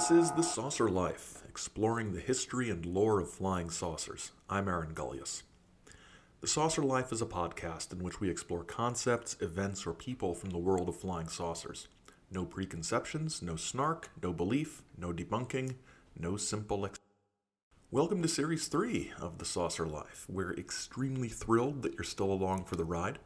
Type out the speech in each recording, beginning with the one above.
This is The Saucer Life, exploring the history and lore of flying saucers. I'm Aaron Gulyas. The Saucer Life is a podcast in which we explore concepts, events, or people from the world of flying saucers. No preconceptions, no snark, no belief, no debunking, no simple. Ex- Welcome to Series 3 of The Saucer Life. We're extremely thrilled that you're still along for the ride.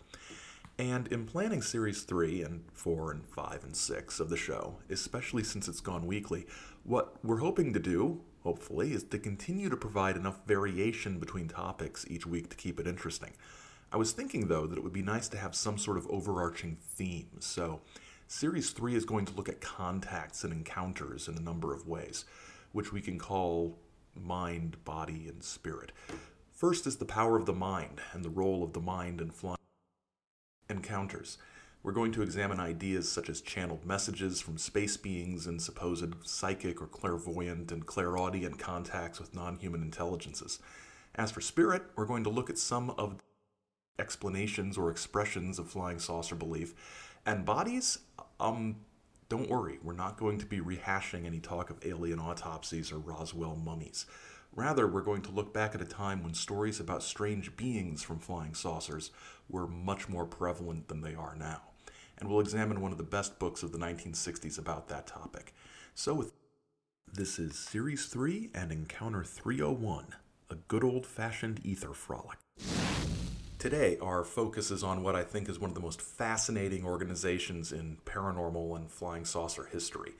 And in planning Series 3 and 4 and 5 and 6 of the show, especially since it's gone weekly, what we're hoping to do, hopefully, is to continue to provide enough variation between topics each week to keep it interesting. I was thinking, though, that it would be nice to have some sort of overarching theme. So, Series 3 is going to look at contacts and encounters in a number of ways, which we can call mind, body, and spirit. First is the power of the mind and the role of the mind in flying encounters. We're going to examine ideas such as channeled messages from space beings and supposed psychic or clairvoyant and clairaudient contacts with non human intelligences. As for spirit, we're going to look at some of the explanations or expressions of flying saucer belief. And bodies, um, don't worry, we're not going to be rehashing any talk of alien autopsies or Roswell mummies. Rather, we're going to look back at a time when stories about strange beings from flying saucers were much more prevalent than they are now. And we'll examine one of the best books of the 1960s about that topic. So, with this is Series 3 and Encounter 301, a good old fashioned ether frolic. Today, our focus is on what I think is one of the most fascinating organizations in paranormal and flying saucer history.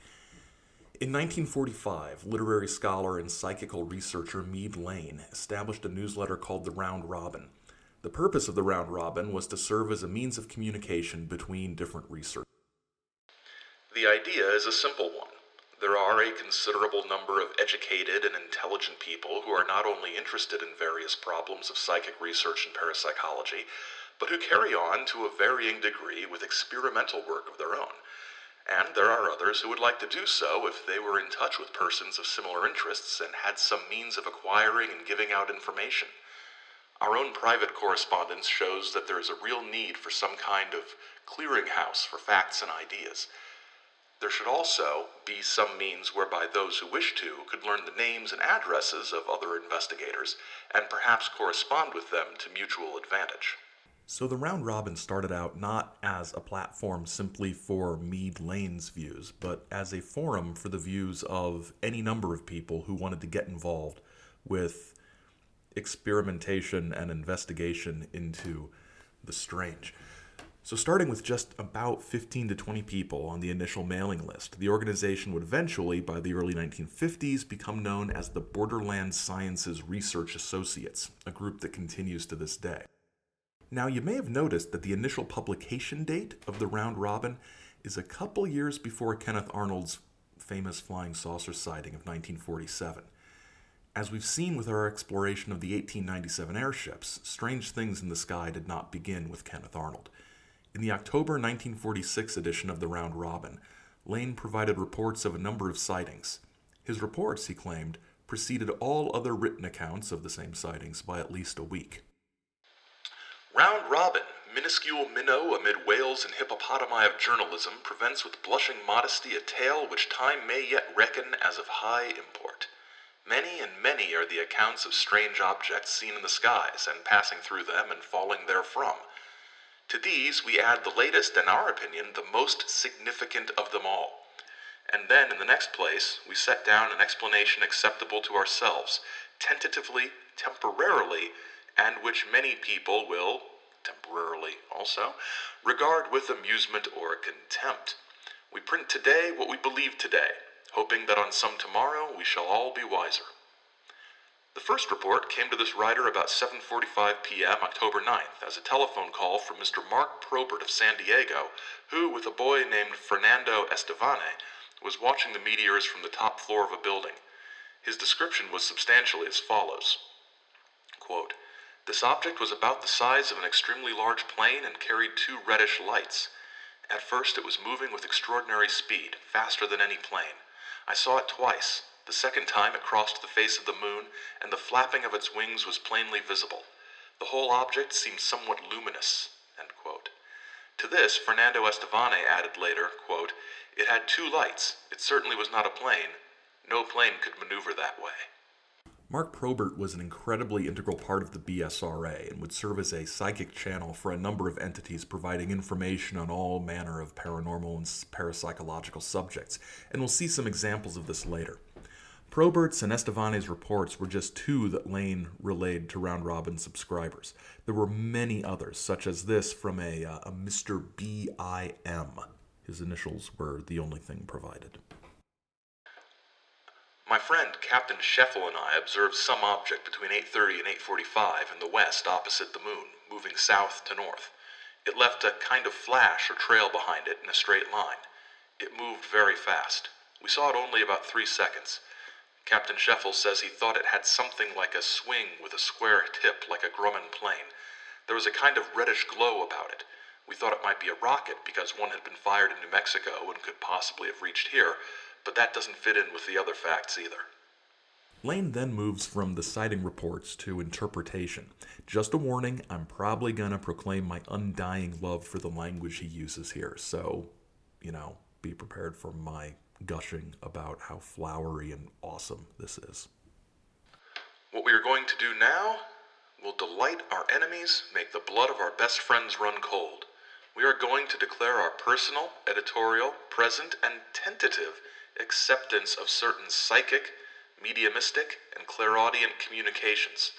In 1945, literary scholar and psychical researcher Meade Layne established a newsletter called the Round Robin. The purpose of the Round Robin was to serve as a means of communication between different researchers. The idea is a simple one. There are a considerable number of educated and intelligent people who are not only interested in various problems of psychic research and parapsychology, but who carry on to a varying degree with experimental work of their own and there are others who would like to do so if they were in touch with persons of similar interests and had some means of acquiring and giving out information. Our own private correspondence shows that there is a real need for some kind of clearinghouse for facts and ideas. There should also be some means whereby those who wish to could learn the names and addresses of other investigators and perhaps correspond with them to mutual advantage. So the round robin started out not as a platform simply for Meade Layne's views, but as a forum for the views of any number of people who wanted to get involved with experimentation and investigation into the strange. So, starting with just about 15 to 20 people on the initial mailing list, the organization would eventually, by the early 1950s, become known as the Borderland Sciences Research Associates, a group that continues to this day. Now, you may have noticed that the initial publication date of the round robin is a couple years before Kenneth Arnold's famous flying saucer sighting of 1947. As we've seen with our exploration of the 1897 airships, strange things in the sky did not begin with Kenneth Arnold. In the October 1946 edition of the Round Robin, Layne provided reports of a number of sightings. His reports, he claimed, preceded all other written accounts of the same sightings by at least a week. Round Robin, minuscule minnow amid whales and hippopotami of journalism, prevents with blushing modesty a tale which time may yet reckon as of high import. Many and many are the accounts of strange objects seen in the skies, and passing through them and falling therefrom. To these we add the latest, and our opinion, the most significant of them all. And then, in the next place, we set down an explanation acceptable to ourselves, tentatively, temporarily, and which many people will, temporarily also, regard with amusement or contempt. We print today what we believe today, hoping that on some tomorrow we shall all be wiser. The first report came to this writer about 7:45 p.m. October 9th as a telephone call from Mr. Mark Probert of San Diego, who with a boy named Fernando Estevane was watching the meteors from the top floor of a building. His description was substantially as follows. Quote, this object was about the size of an extremely large plane and carried two reddish lights. At first it was moving with extraordinary speed, faster than any plane. I saw it twice. The second time it crossed the face of the moon, and the flapping of its wings was plainly visible. The whole object seemed somewhat luminous. To this, Fernando Estevane added later, quote, It had two lights. It certainly was not a plane. No plane could maneuver that way. Mark Probert was an incredibly integral part of the BSRA and would serve as a psychic channel for a number of entities providing information on all manner of paranormal and parapsychological subjects, and we'll see some examples of this later. Probert's and Estevane's reports were just two that Layne relayed to Round Robin subscribers. There were many others, such as this from a, uh, a Mr. B.I.M. His initials were the only thing provided. My friend Captain Scheffel and I observed some object between 8:30 and 8:45 in the west opposite the moon, moving south to north. It left a kind of flash or trail behind it in a straight line. It moved very fast. We saw it only about 3 seconds. Captain Scheffel says he thought it had something like a swing with a square tip like a Grumman plane. There was a kind of reddish glow about it. We thought it might be a rocket because one had been fired in New Mexico and could possibly have reached here, but that doesn't fit in with the other facts either. Layne then moves from the sighting reports to interpretation. Just a warning, I'm probably going to proclaim my undying love for the language he uses here, so, you know, be prepared for my gushing about how flowery and awesome this is. What we are going to do now will delight our enemies, make the blood of our best friends run cold. We are going to declare our personal, editorial, present, and tentative acceptance of certain psychic, mediumistic, and clairaudient communications.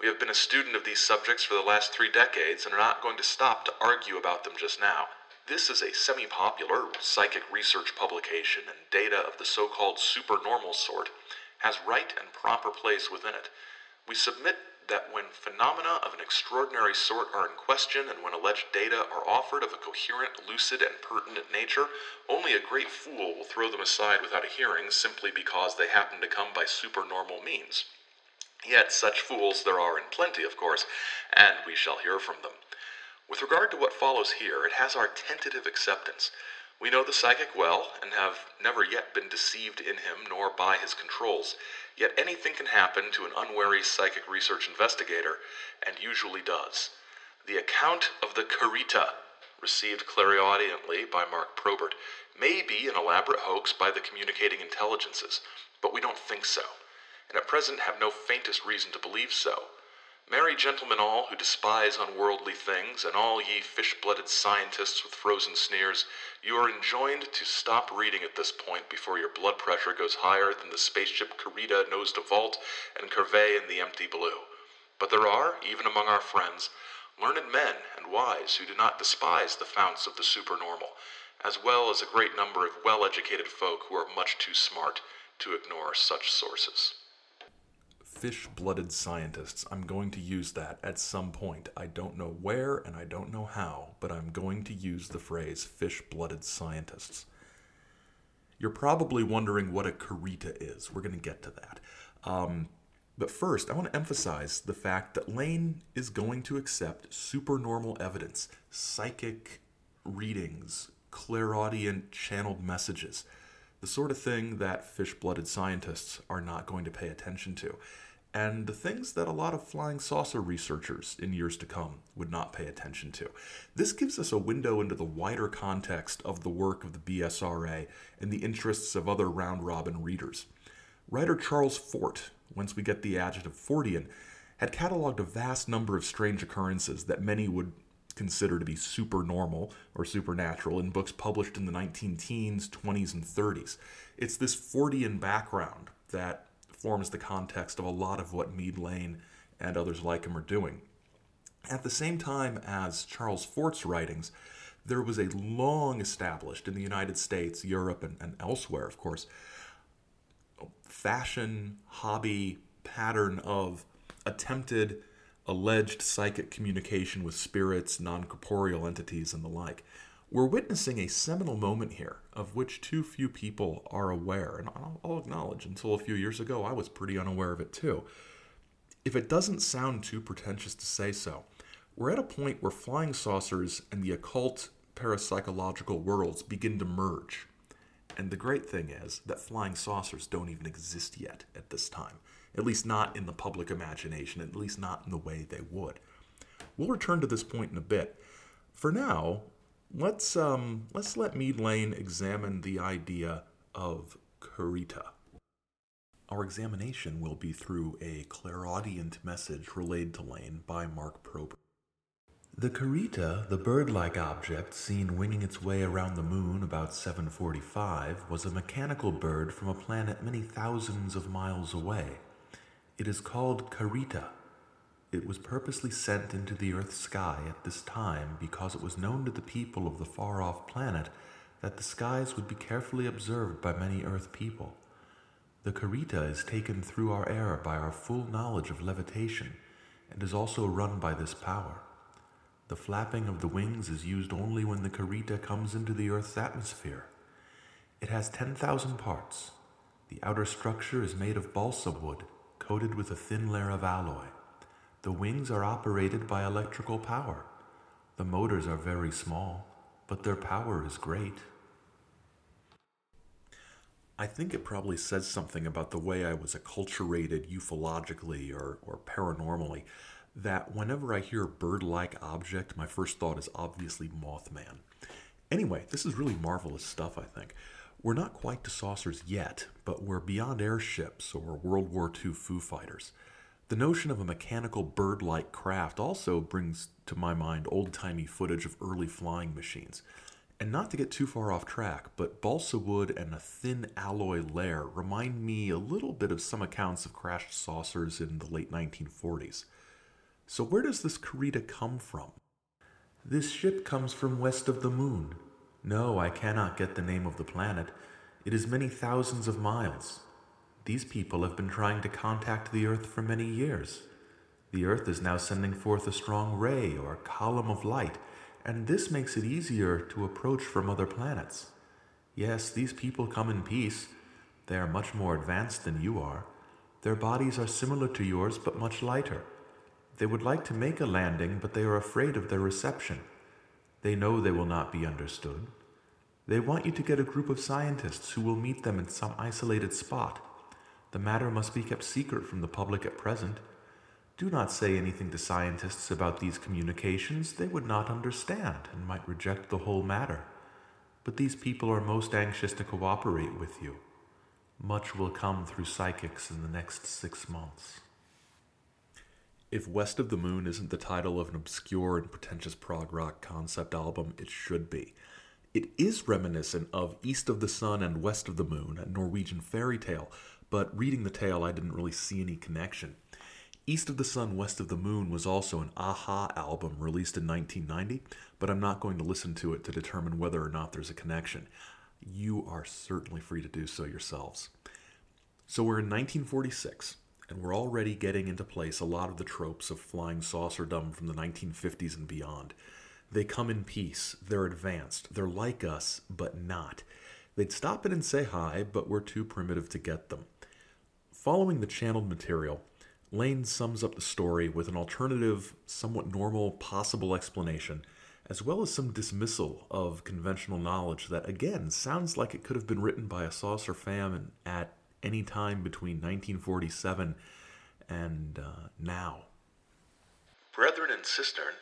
We have been a student of these subjects for the last three decades and are not going to stop to argue about them just now. This is a semi popular psychic research publication, and data of the so called supernormal sort has right and proper place within it. We submit that when phenomena of an extraordinary sort are in question and when alleged data are offered of a coherent, lucid, and pertinent nature, only a great fool will throw them aside without a hearing simply because they happen to come by supernormal means. Yet such fools there are in plenty, of course, and we shall hear from them. With regard to what follows here, it has our tentative acceptance. We know the psychic well, and have never yet been deceived in him nor by his controls. Yet anything can happen to an unwary psychic research investigator, and usually does. The account of the Kareeta, received clairaudiently by Mark Probert, may be an elaborate hoax by the communicating intelligences, but we don't think so, and at present have no faintest reason to believe so. Merry gentlemen all who despise unworldly things, and all ye fish-blooded scientists with frozen sneers, you are enjoined to stop reading at this point before your blood pressure goes higher than the spaceship Kareeta knows to vault and curvey in the empty blue. But there are, even among our friends, learned men and wise who do not despise the founts of the supernormal, as well as a great number of well-educated folk who are much too smart to ignore such sources fish blooded scientists. I'm going to use that at some point. I don't know where and I don't know how, but I'm going to use the phrase fish blooded scientists. You're probably wondering what a kareeta is. We're going to get to that. Um, but first, I want to emphasize the fact that Layne is going to accept supernormal evidence, psychic readings, clairaudient channeled messages, the sort of thing that fish blooded scientists are not going to pay attention to and the things that a lot of flying saucer researchers in years to come would not pay attention to. This gives us a window into the wider context of the work of the BSRA and the interests of other round robin readers. Writer Charles Fort, once we get the adjective Fortean, had cataloged a vast number of strange occurrences that many would consider to be supernormal or supernatural in books published in the 19 teens, 20s, and 30s. It's this Fortean background that forms the context of a lot of what Meade Layne and others like him are doing. At the same time as Charles Fort's writings, there was a long established in the United States, Europe, and, and elsewhere, of course, fashion, hobby, pattern of attempted, alleged psychic communication with spirits, non corporeal entities, and the like. We're witnessing a seminal moment here of which too few people are aware. And I'll, I'll, acknowledge, until a few years ago, I was pretty unaware of it too. If it doesn't sound too pretentious to say so, we're at a point where flying saucers and the occult parapsychological worlds begin to merge. And the great thing is that flying saucers don't even exist yet at this time, at least not in the public imagination, at least not in the way they would. We'll return to this point in a bit. For now, let's um, let's let Meade Layne examine the idea of Kareeta. Our examination will be through a clairaudient message relayed to Layne by Mark Probert. The Kareeta, the bird-like object seen winging its way around the moon about 745, was a mechanical bird from a planet many thousands of miles away. It is called Kareeta. It was purposely sent into the Earth's sky at this time because it was known to the people of the far-off planet that the skies would be carefully observed by many Earth people. The Kareeta is taken through our air by our full knowledge of levitation and is also run by this power. The flapping of the wings is used only when the Kareeta comes into the Earth's atmosphere. It has 10,000 parts. The outer structure is made of balsa wood, coated with a thin layer of alloy. The wings are operated by electrical power. The motors are very small, but their power is great. I think it probably says something about the way I was acculturated ufologically or, or paranormally that whenever I hear a bird like object, my first thought is obviously Mothman. Anyway, this is really marvelous stuff, I think. We're not quite to saucers yet, but we're beyond airships or World War II Foo Fighters. The notion of a mechanical bird like craft also brings to my mind old timey footage of early flying machines. And not to get too far off track, but balsa wood and a thin alloy layer remind me a little bit of some accounts of crashed saucers in the late 1940s. So, where does this Kareeta come from? This ship comes from west of the moon. No, I cannot get the name of the planet. It is many thousands of miles. These people have been trying to contact the Earth for many years. The Earth is now sending forth a strong ray or column of light and this makes it easier to approach from other planets. Yes, these people come in peace. They are much more advanced than you are. Their bodies are similar to yours, but much lighter. They would like to make a landing, but they are afraid of their reception. They know they will not be understood. They want you to get a group of scientists who will meet them in some isolated spot. The matter must be kept secret from the public at present. Do not say anything to scientists about these communications. They would not understand and might reject the whole matter. But these people are most anxious to cooperate with you. Much will come through psychics in the next six months. If West of the Moon isn't the title of an obscure and pretentious prog rock concept album, it should be. It is reminiscent of East of the Sun and West of the Moon, a Norwegian fairy tale, but reading the tale, I didn't really see any connection. East of the Sun, West of the Moon was also an a-ha album released in 1990, but I'm not going to listen to it to determine whether or not there's a connection. You are certainly free to do so yourselves. So we're in 1946, and we're already getting into place a lot of the tropes of flying saucerdom from the 1950s and beyond. They come in peace, they're advanced, they're like us, but not. They'd stop in and say hi, but we're too primitive to get them. Following the channeled material, Layne sums up the story with an alternative, somewhat normal, possible explanation, as well as some dismissal of conventional knowledge that, again, sounds like it could have been written by a saucer fam at any time between 1947 and uh, now. Brethren and sistern,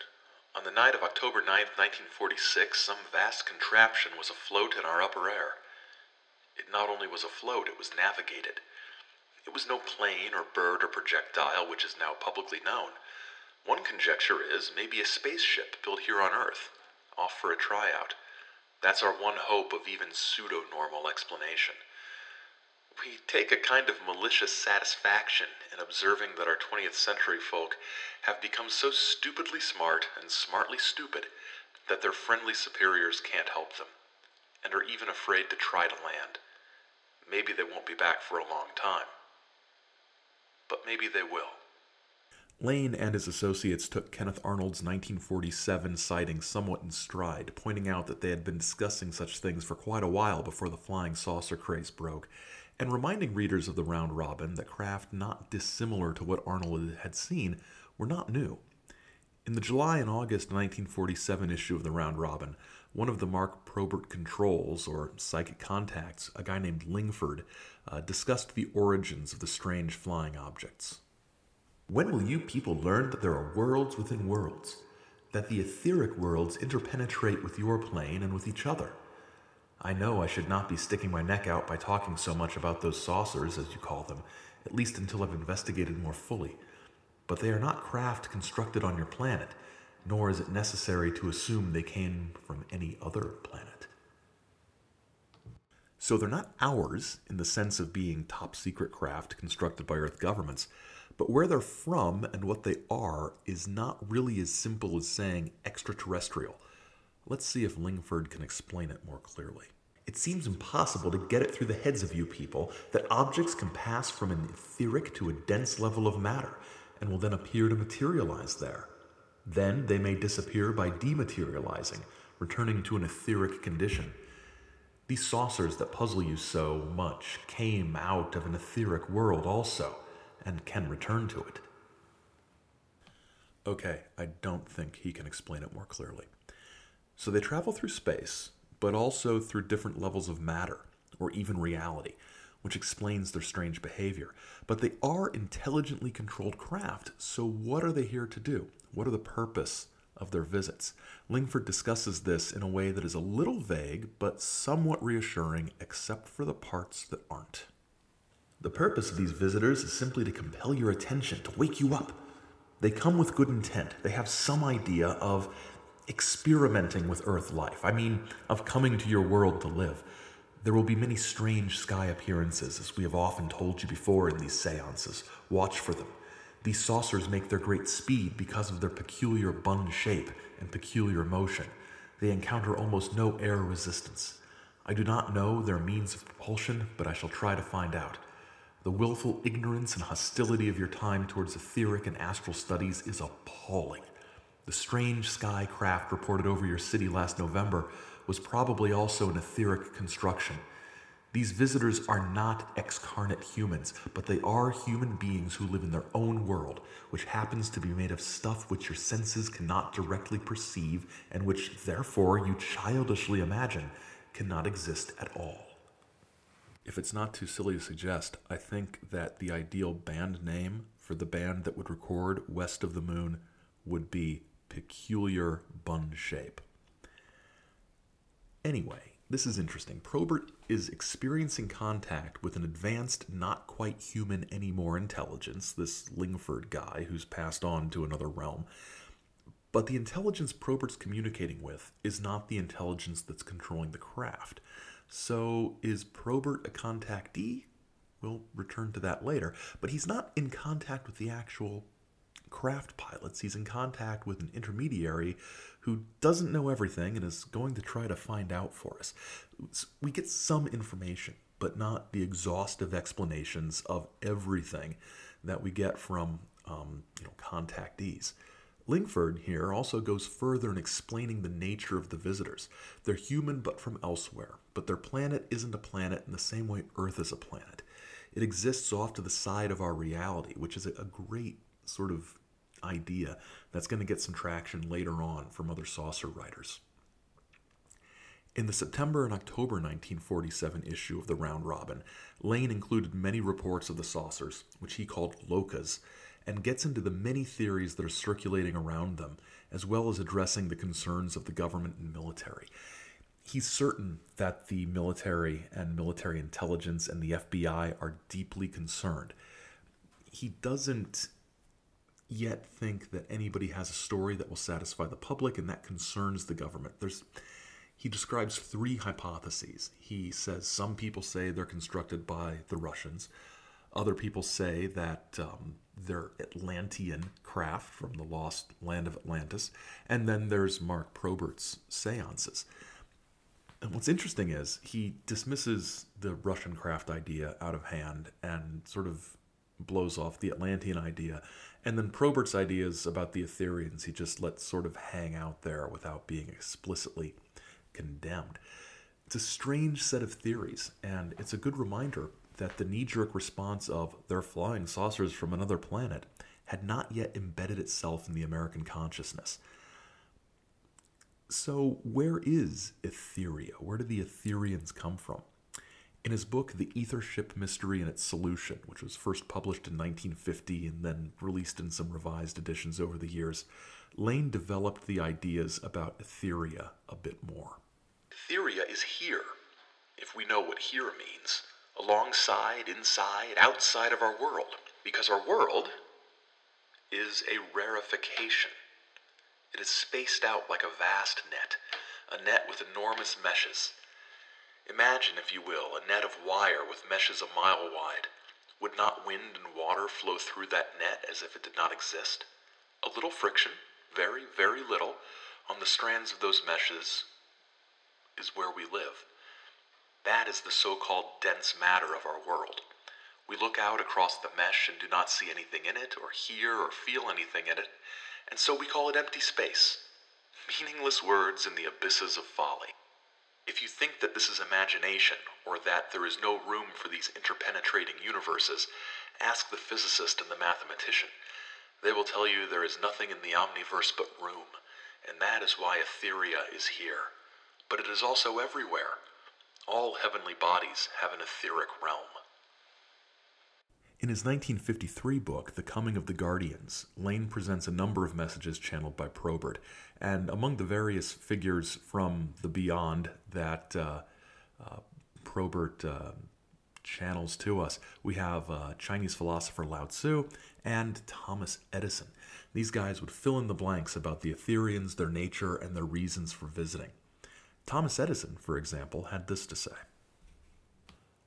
on the night of October 9th, 1946, some vast contraption was afloat in our upper air. It not only was afloat, it was navigated. It was no plane or bird or projectile which is now publicly known. One conjecture is maybe a spaceship built here on Earth, off for a tryout. That's our one hope of even pseudo normal explanation. We take a kind of malicious satisfaction in observing that our 20th century folk have become so stupidly smart and smartly stupid that their friendly superiors can't help them, and are even afraid to try to land. Maybe they won't be back for a long time but maybe they will. Layne and his associates took Kenneth Arnold's 1947 sighting somewhat in stride, pointing out that they had been discussing such things for quite a while before the flying saucer craze broke, and reminding readers of the round robin that craft not dissimilar to what Arnold had seen were not new. In the July and August 1947 issue of the Round Robin, one of the Mark Probert controls, or psychic contacts, a guy named Lingford, uh, discussed the origins of the strange flying objects. When will you people learn that there are worlds within worlds? That the etheric worlds interpenetrate with your plane and with each other? I know I should not be sticking my neck out by talking so much about those saucers, as you call them, at least until I've investigated more fully. But they are not craft constructed on your planet, nor is it necessary to assume they came from any other planet. So they're not ours in the sense of being top secret craft constructed by Earth governments, but where they're from and what they are is not really as simple as saying extraterrestrial Let's see if Lingford can explain it more clearly. It seems impossible to get it through the heads of you people that objects can pass from an etheric to a dense level of matter and will then appear to materialize there. Then they may disappear by dematerializing, returning to an etheric condition. These saucers that puzzle you so much came out of an etheric world also, and can return to it. Okay, I don't think he can explain it more clearly. So they travel through space, but also through different levels of matter, or even reality, which explains their strange behavior. But they are intelligently controlled craft, so what are they here to do? What are the purpose of their visits? Lingford discusses this in a way that is a little vague, but somewhat reassuring, except for the parts that aren't. The purpose of these visitors is simply to compel your attention, to wake you up. They come with good intent. They have some idea of experimenting with Earth life. I mean, of coming to your world to live. There will be many strange sky appearances, as we have often told you before in these seances. Watch for them. These saucers make their great speed because of their peculiar bun shape and peculiar motion. They encounter almost no air resistance. I do not know their means of propulsion, but I shall try to find out. The willful ignorance and hostility of your time towards etheric and astral studies is appalling. The strange sky craft reported over your city last November was probably also an etheric construction. These visitors are not excarnate humans, but they are human beings who live in their own world, which happens to be made of stuff which your senses cannot directly perceive and which, therefore, you childishly imagine cannot exist at all. If it's not too silly to suggest, I think that the ideal band name for the band that would record West of the Moon would be peculiar bun shape. Anyway, this is interesting. Probert is experiencing contact with an advanced, not quite human anymore intelligence, this Lingford guy who's passed on to another realm. But the intelligence Probert's communicating with is not the intelligence that's controlling the craft. So is Probert a contactee? We'll return to that later. But he's not in contact with the actual craft pilots. He's in contact with an intermediary who doesn't know everything and is going to try to find out for us. We get some information, but not the exhaustive explanations of everything that we get from um, you know, contactees. Lingford here also goes further in explaining the nature of the visitors. They're human but from elsewhere, but their planet isn't a planet in the same way Earth is a planet. It exists off to the side of our reality, which is a great sort of idea that's going to get some traction later on from other saucer writers. In the September and October 1947 issue of the Round Robin, Layne included many reports of the saucers, which he called locas, and gets into the many theories that are circulating around them, as well as addressing the concerns of the government and military. He's certain that the military and military intelligence and the FBI are deeply concerned. He doesn't yet think that anybody has a story that will satisfy the public and that concerns the government. There's he describes three hypotheses. He says some people say they're constructed by the Russians. Other people say that um, they're Atlantean craft from the lost land of Atlantis. And then there's Mark Probert's seances. And what's interesting is he dismisses the Russian craft idea out of hand and sort of blows off the Atlantean idea and then Probert's ideas about the Etherians, he just lets sort of hang out there without being explicitly condemned. It's a strange set of theories, and it's a good reminder that the knee jerk response of they're flying saucers from another planet had not yet embedded itself in the American consciousness. So, where is Etheria? Where do the Etherians come from? In his book, The Ethership Mystery and Its Solution, which was first published in 1950 and then released in some revised editions over the years, Layne developed the ideas about Etheria a bit more. Etheria is here, if we know what here means, alongside, inside, outside of our world, because our world is a rarefication. It is spaced out like a vast net, a net with enormous meshes. Imagine, if you will, a net of wire with meshes a mile wide. Would not wind and water flow through that net as if it did not exist? A little friction, very, very little, on the strands of those meshes is where we live. That is the so called dense matter of our world. We look out across the mesh and do not see anything in it, or hear or feel anything in it, and so we call it empty space. Meaningless words in the abysses of folly. If you think that this is imagination, or that there is no room for these interpenetrating universes, ask the physicist and the mathematician. They will tell you there is nothing in the omniverse but room, and that is why Etheria is here. But it is also everywhere. All heavenly bodies have an etheric realm. In his 1953 book, The Coming of the Guardians, Layne presents a number of messages channeled by Probert. And among the various figures from the beyond that uh, uh, Probert uh, channels to us, we have uh, Chinese philosopher Lao Tzu and Thomas Edison. These guys would fill in the blanks about the Etherians, their nature, and their reasons for visiting. Thomas Edison, for example, had this to say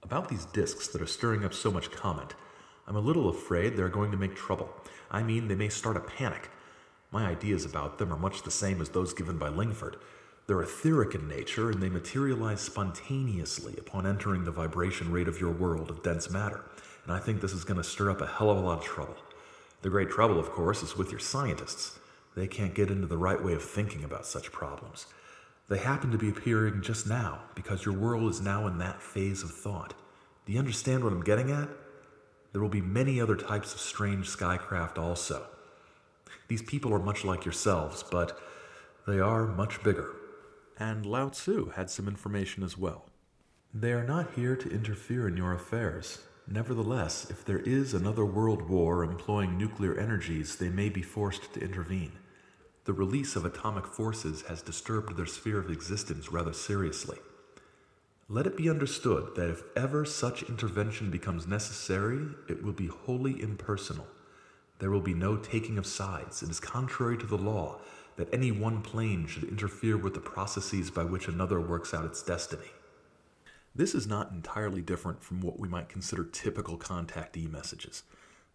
About these discs that are stirring up so much comment, I'm a little afraid they're going to make trouble. I mean, they may start a panic. My ideas about them are much the same as those given by Lingford. They're etheric in nature and they materialize spontaneously upon entering the vibration rate of your world of dense matter. And I think this is going to stir up a hell of a lot of trouble. The great trouble, of course, is with your scientists. They can't get into the right way of thinking about such problems. They happen to be appearing just now because your world is now in that phase of thought. Do you understand what I'm getting at? There will be many other types of strange skycraft also. These people are much like yourselves, but they are much bigger. And Lao Tzu had some information as well. They are not here to interfere in your affairs. Nevertheless, if there is another world war employing nuclear energies, they may be forced to intervene. The release of atomic forces has disturbed their sphere of existence rather seriously. Let it be understood that if ever such intervention becomes necessary, it will be wholly impersonal. There will be no taking of sides. It is contrary to the law that any one plane should interfere with the processes by which another works out its destiny. This is not entirely different from what we might consider typical contactee messages.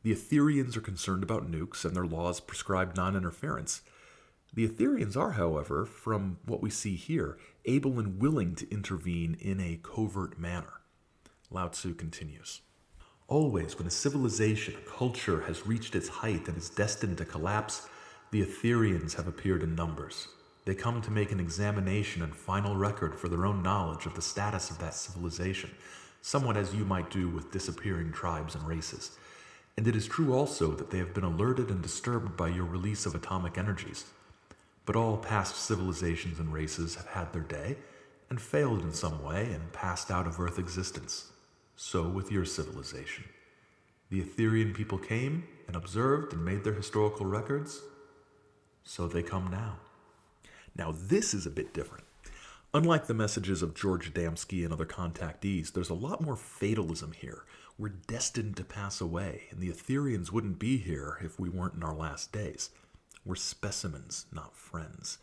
The Etherians are concerned about nukes, and their laws prescribe non interference. The Etherians are, however, from what we see here, able and willing to intervene in a covert manner. Lao Tzu continues Always, when a civilization, a culture, has reached its height and is destined to collapse, the Etherians have appeared in numbers. They come to make an examination and final record for their own knowledge of the status of that civilization, somewhat as you might do with disappearing tribes and races. And it is true also that they have been alerted and disturbed by your release of atomic energies. But all past civilizations and races have had their day and failed in some way and passed out of Earth existence. So with your civilization. The Etherian people came and observed and made their historical records. So they come now. Now, this is a bit different. Unlike the messages of George Adamski and other contactees, there's a lot more fatalism here. We're destined to pass away, and the Etherians wouldn't be here if we weren't in our last days. We're specimens, not friends.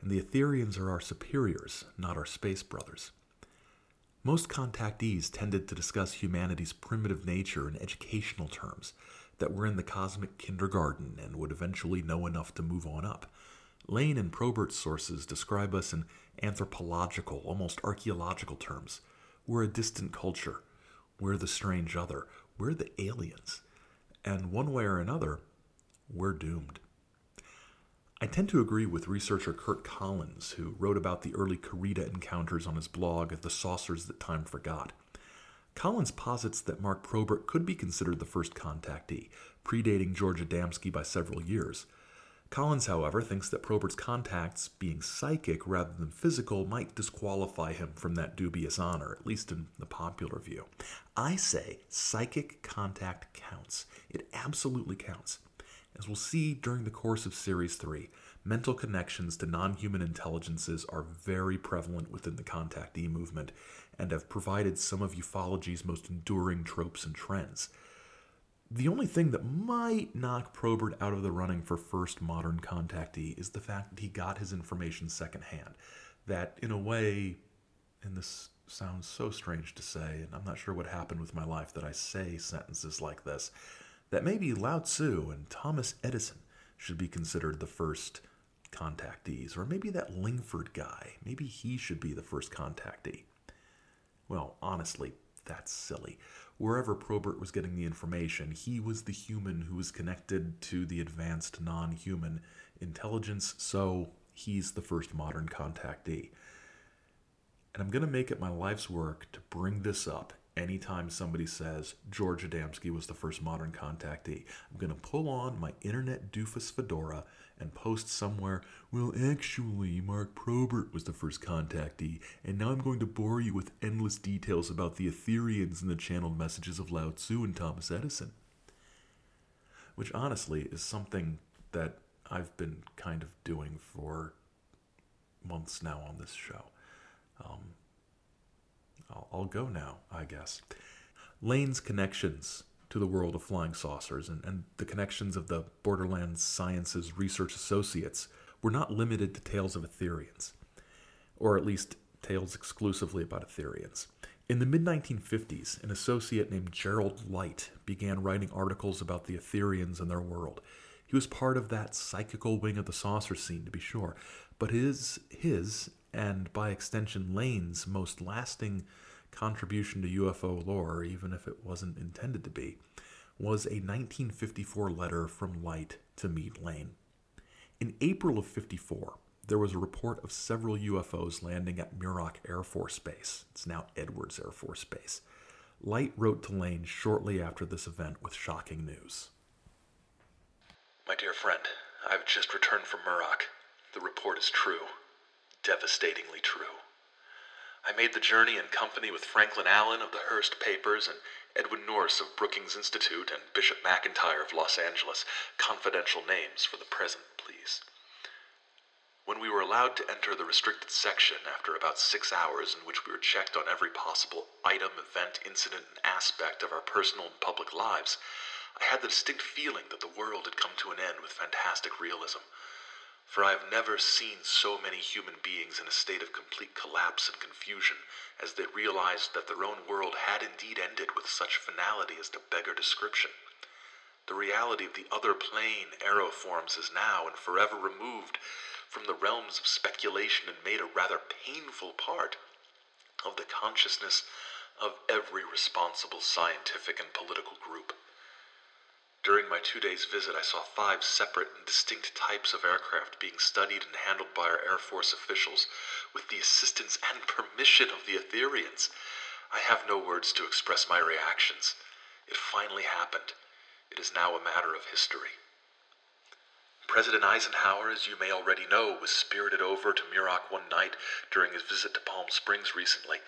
And the Etherians are our superiors, not our space brothers. Most contactees tended to discuss humanity's primitive nature in educational terms, that we're in the cosmic kindergarten and would eventually know enough to move on up. Layne and Probert's sources describe us in anthropological, almost archaeological terms. We're a distant culture. We're the strange other. We're the aliens. And one way or another, we're doomed. I tend to agree with researcher Curt Collins, who wrote about the early Kareeta encounters on his blog, The Saucers That Time Forgot. Collins posits that Mark Probert could be considered the first contactee, predating George Adamski by several years. Collins, however, thinks that Probert's contacts, being psychic rather than physical, might disqualify him from that dubious honor, at least in the popular view. I say psychic contact counts. It absolutely counts. As we'll see during the course of Series 3, mental connections to non human intelligences are very prevalent within the contactee movement and have provided some of ufology's most enduring tropes and trends. The only thing that might knock Probert out of the running for first modern contactee is the fact that he got his information secondhand. That, in a way, and this sounds so strange to say, and I'm not sure what happened with my life that I say sentences like this, that maybe Lao Tzu and Thomas Edison should be considered the first contactees, or maybe that Lingford guy, maybe he should be the first contactee. Well, honestly, that's silly. Wherever Probert was getting the information, he was the human who was connected to the advanced non human intelligence, so he's the first modern contactee. And I'm going to make it my life's work to bring this up anytime somebody says George Adamski was the first modern contactee. I'm going to pull on my internet doofus fedora and post somewhere, well, actually, Mark Probert was the first contactee, and now I'm going to bore you with endless details about the Etherians and the channeled messages of Lao Tzu and Thomas Edison. Which honestly is something that I've been kind of doing for months now on this show. Um, I'll, go now, I guess. Layne's connections to the world of flying saucers and, and the connections of the Borderlands Sciences Research Associates were not limited to tales of Etherians, or at least tales exclusively about Etherians. In the mid 1950s, an associate named Gerald Light began writing articles about the Etherians and their world. He was part of that psychical wing of the saucer scene, to be sure, but his, his and by extension Layne's most lasting contribution to UFO lore, even if it wasn't intended to be, was a 1954 letter from Light to Meade Layne. In April of 54, there was a report of several UFOs landing at Muroc Air Force Base. It's now Edwards Air Force Base. Light wrote to Layne shortly after this event with shocking news. My dear friend, I've just returned from Muroc. The report is true devastatingly true. I made the journey in company with Franklin Allen of the Hearst Papers and Edwin Norris of Brookings Institute and Bishop McIntyre of Los Angeles. Confidential names for the present, please. When we were allowed to enter the restricted section after about six hours, in which we were checked on every possible item, event, incident, and aspect of our personal and public lives, I had the distinct feeling that the world had come to an end with fantastic realism for I have never seen so many human beings in a state of complete collapse and confusion as they realized that their own world had indeed ended with such finality as to beggar description. The reality of the other plane aeroforms is now and forever removed from the realms of speculation and made a rather painful part of the consciousness of every responsible scientific and political group. During my two days' visit, I saw five separate and distinct types of aircraft being studied and handled by our Air Force officials with the assistance and permission of the Etherians. I have no words to express my reactions. It finally happened. It is now a matter of history. President Eisenhower, as you may already know, was spirited over to Muroc one night during his visit to Palm Springs recently.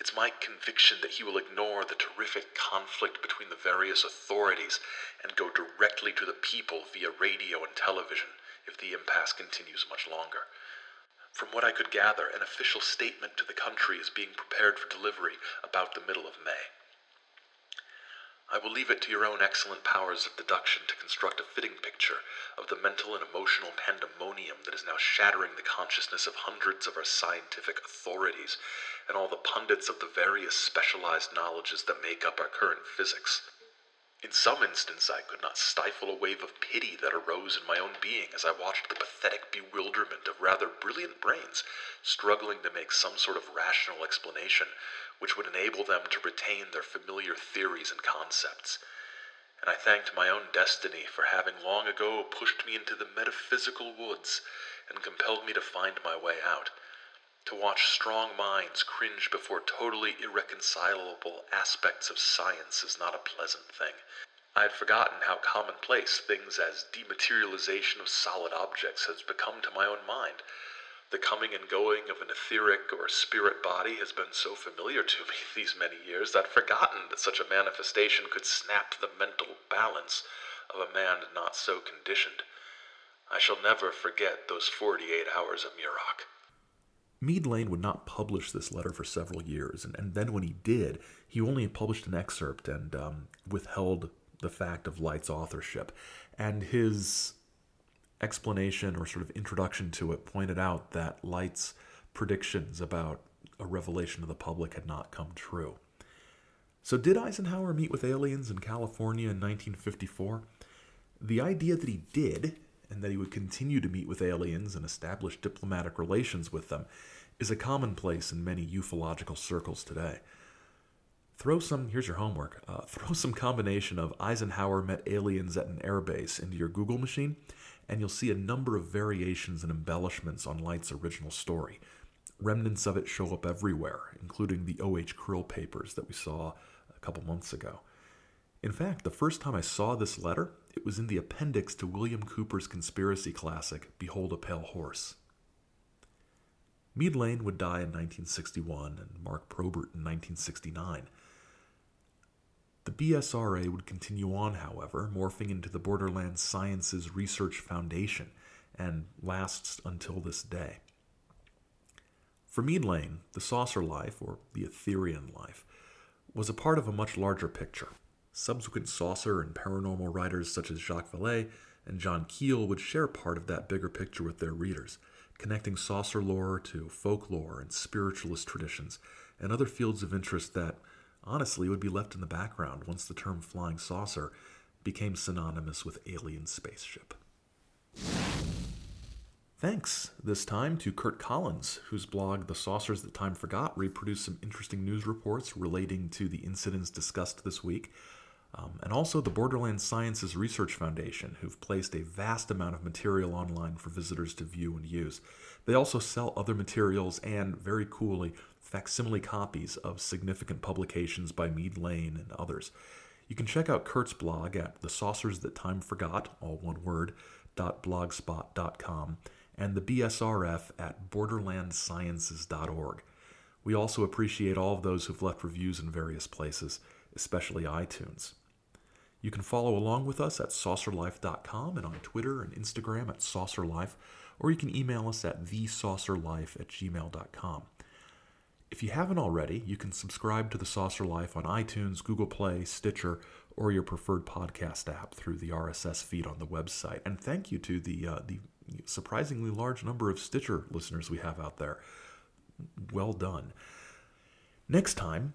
It's my conviction that he will ignore the terrific conflict between the various authorities and go directly to the people via radio and television if the impasse continues much longer. From what I could gather, an official statement to the country is being prepared for delivery about the middle of May. I will leave it to your own excellent powers of deduction to construct a fitting picture of the mental and emotional pandemonium that is now shattering the consciousness of hundreds of our scientific authorities and all the pundits of the various specialized knowledges that make up our current physics. In some instance, I could not stifle a wave of pity that arose in my own being as I watched the pathetic bewilderment of rather brilliant brains struggling to make some sort of rational explanation which would enable them to retain their familiar theories and concepts. And I thanked my own destiny for having long ago pushed me into the metaphysical woods and compelled me to find my way out. To watch strong minds cringe before totally irreconcilable aspects of science is not a pleasant thing. I had forgotten how commonplace things as dematerialization of solid objects has become to my own mind. The coming and going of an etheric or spirit body has been so familiar to me these many years that I'd forgotten that such a manifestation could snap the mental balance of a man not so conditioned. I shall never forget those 48 hours of Muroc. Meade Layne would not publish this letter for several years, and, and then when he did, he only published an excerpt and um, withheld the fact of Light's authorship. And his explanation or sort of introduction to it pointed out that Light's predictions about a revelation to the public had not come true. So, did Eisenhower meet with aliens in California in 1954? The idea that he did, and that he would continue to meet with aliens and establish diplomatic relations with them, is a commonplace in many ufological circles today. Throw some, here's your homework, uh, throw some combination of Eisenhower met aliens at an airbase into your Google machine, and you'll see a number of variations and embellishments on Light's original story. Remnants of it show up everywhere, including the O.H. Krill papers that we saw a couple months ago. In fact, the first time I saw this letter, it was in the appendix to William Cooper's conspiracy classic, Behold a Pale Horse. Meade Layne would die in 1961 and Mark Probert in 1969. The BSRA would continue on, however, morphing into the Borderlands Sciences Research Foundation and lasts until this day. For Meade Layne, the saucer life, or the Etherian life, was a part of a much larger picture. Subsequent saucer and paranormal writers such as Jacques Vallée and John Keel would share part of that bigger picture with their readers, connecting saucer lore to folklore and spiritualist traditions and other fields of interest that, honestly, would be left in the background once the term flying saucer became synonymous with alien spaceship. Thanks this time to Curt Collins, whose blog The Saucers That Time Forgot reproduced some interesting news reports relating to the incidents discussed this week. Um, and also the Borderland Sciences Research Foundation, who've placed a vast amount of material online for visitors to view and use. They also sell other materials and, very coolly, facsimile copies of significant publications by Meade Layne and others. You can check out Curt's blog at The Saucers That Time Forgot, all one word, .blogspot.com, and the BSRF at borderlandsciences.org. We also appreciate all of those who've left reviews in various places, especially iTunes. You can follow along with us at saucerlife.com and on Twitter and Instagram at saucerlife, or you can email us at thesaucerlife at gmail.com. If you haven't already, you can subscribe to The Saucer Life on iTunes, Google Play, Stitcher, or your preferred podcast app through the RSS feed on the website. And thank you to the uh, the surprisingly large number of Stitcher listeners we have out there. Well done. Next time,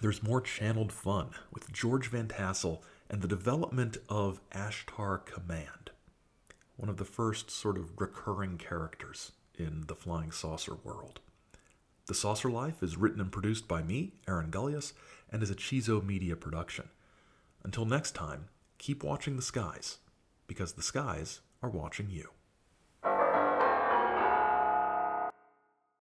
there's more channeled fun with George Van Tassel and the development of Ashtar Command, one of the first sort of recurring characters in the flying saucer world. The Saucer Life is written and produced by me, Aaron Gulyas, and is a Chizo Media production. Until next time, keep watching the skies, because the skies are watching you.